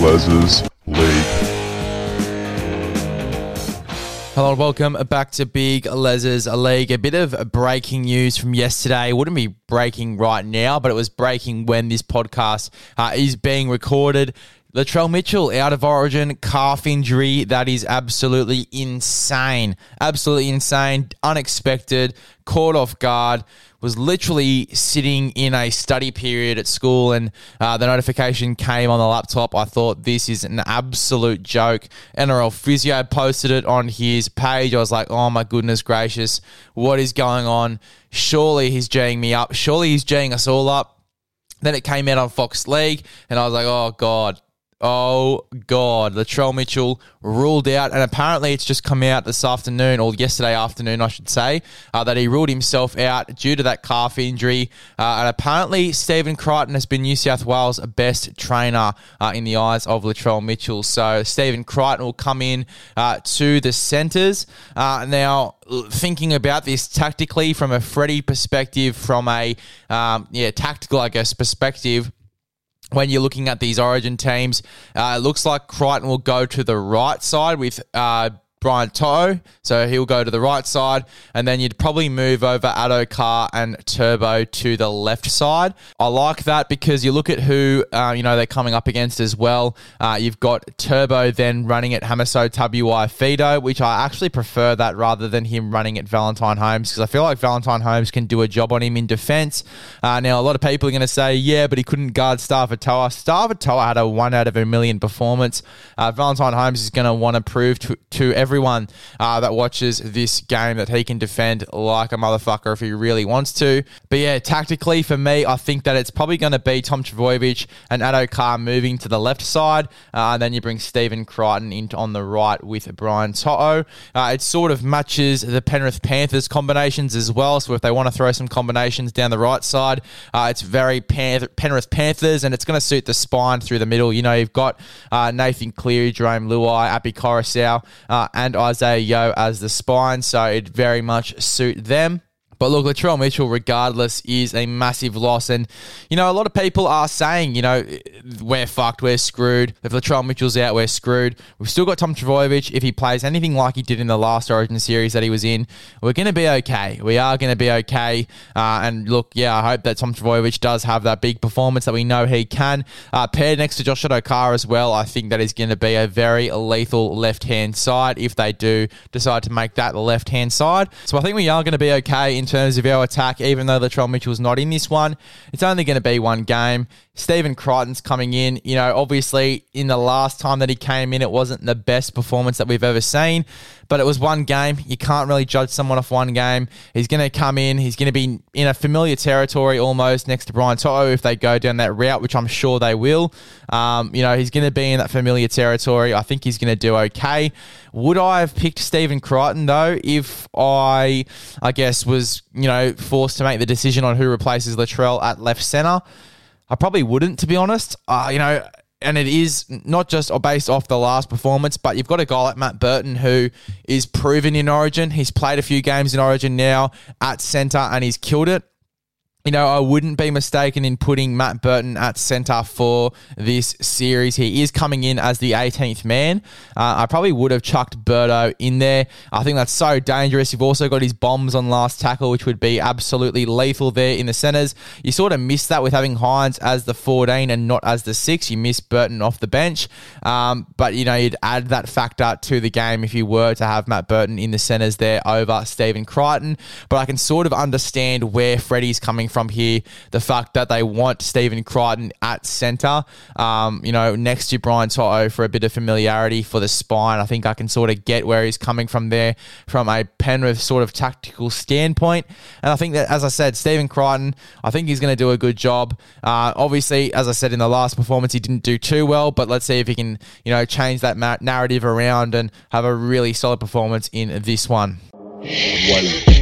Les's League. Hello and welcome back to Big Les's League. A bit of breaking news from yesterday. Wouldn't be breaking right now, but it was breaking when this podcast uh, is being recorded. Latrell Mitchell out of origin, calf injury. That is absolutely insane. Absolutely insane. Unexpected. Caught off guard was literally sitting in a study period at school and uh, the notification came on the laptop. I thought this is an absolute joke. NRL Physio posted it on his page. I was like, oh my goodness gracious, what is going on? Surely he's G'ing me up. Surely he's G'ing us all up. Then it came out on Fox League and I was like, oh God, Oh God, Latrell Mitchell ruled out, and apparently it's just come out this afternoon or yesterday afternoon, I should say, uh, that he ruled himself out due to that calf injury. Uh, and apparently Stephen Crichton has been New South Wales' best trainer uh, in the eyes of Latrell Mitchell. So Stephen Crichton will come in uh, to the centres uh, now. Thinking about this tactically from a Freddie perspective, from a um, yeah tactical, I guess, perspective when you're looking at these origin teams, uh, it looks like Crichton will go to the right side with uh, Brian To'o. So he'll go to the right side, and then you'd probably move over Addo-Carr and Turbo to the left side. I like that because you look at who uh, you know they're coming up against as well. Uh, you've got Turbo then running at Hamiso Tabuai-Fidow, which I actually prefer that rather than him running at Valentine Holmes because I feel like Valentine Holmes can do a job on him in defence. Uh, now a lot of people are going to say, yeah, but he couldn't guard Starford To'a. Starford To'a had a one out of a million performance. Uh, Valentine Holmes is going to want to prove to, to everyone uh, that watches this game that he can defend like a motherfucker if he really wants to. But yeah, tactically for me, I think that it's probably going to be Tom Trbojevic and Addo-Carr moving to the left side, uh, and then you bring Stephen Crichton in on the right with Brian To'o. Uh, it sort of matches the Penrith Panthers combinations as well. So if they want to throw some combinations down the right side, uh, it's very Penrith Panthers, and it's going to suit the spine through the middle. You know, you've got uh, Nathan Cleary, Jarome Luai, Api Koroisau, uh, and Isaah Yeo as the spine, so it very much suit them. But look, Latrell Mitchell, regardless, is a massive loss. And, you know, a lot of people are saying, you know, we're fucked, we're screwed. If Latrell Mitchell's out, we're screwed. We've still got Tom Trbojevic. If he plays anything like he did in the last Origin series that he was in, we're going to be okay. We are going to be okay. Uh, and look, yeah, I hope that Tom Trbojevic does have that big performance that we know he can. Uh, paired next to Josh Addo-Carr as well, I think that is going to be a very lethal left hand side if they do decide to make that the left hand side. So I think we are going to be okay in terms of our attack, even though Latrell Mitchell's not in this one. It's only going to be one game. Stephen Crichton's coming in. You know, obviously, in the last time that he came in, it wasn't the best performance that we've ever seen, but it was one game. You can't really judge someone off one game. He's going to come in. He's going to be in a familiar territory almost next to Brian To'o if they go down that route, which I'm sure they will. Um, you know, he's going to be in that familiar territory. I think he's going to do okay. Would I have picked Stephen Crichton though if I, I guess, was you know forced to make the decision on who replaces Latrell at left center? I probably wouldn't, to be honest. Uh, you know, and it is not just based off the last performance, but you've got a guy like Matt Burton who is proven in Origin. He's played a few games in Origin now at centre and he's killed it you know, I wouldn't be mistaken in putting Matt Burton at centre for this series. He is coming in as the 18th man. Uh, I probably would have chucked Burdo in there. I think that's so dangerous. You've also got his bombs on last tackle, which would be absolutely lethal there in the centres. You sort of miss that with having Hynes as the 14 and not as the 6. You miss Burton off the bench. Um, but, you know, you'd add that factor to the game if you were to have Matt Burton in the centres there over Stephen Crichton. But I can sort of understand where Freddie's coming from here. The fact that they want Stephen Crichton at centre, um, you know, next to Brian To'o for a bit of familiarity for the spine. I think I can sort of get where he's coming from there from a Penrith sort of tactical standpoint. And I think that, as I said, Stephen Crichton, I think he's going to do a good job. Uh, obviously, as I said in the last performance, he didn't do too well, but let's see if he can, you know, change that narrative around and have a really solid performance in this one. One.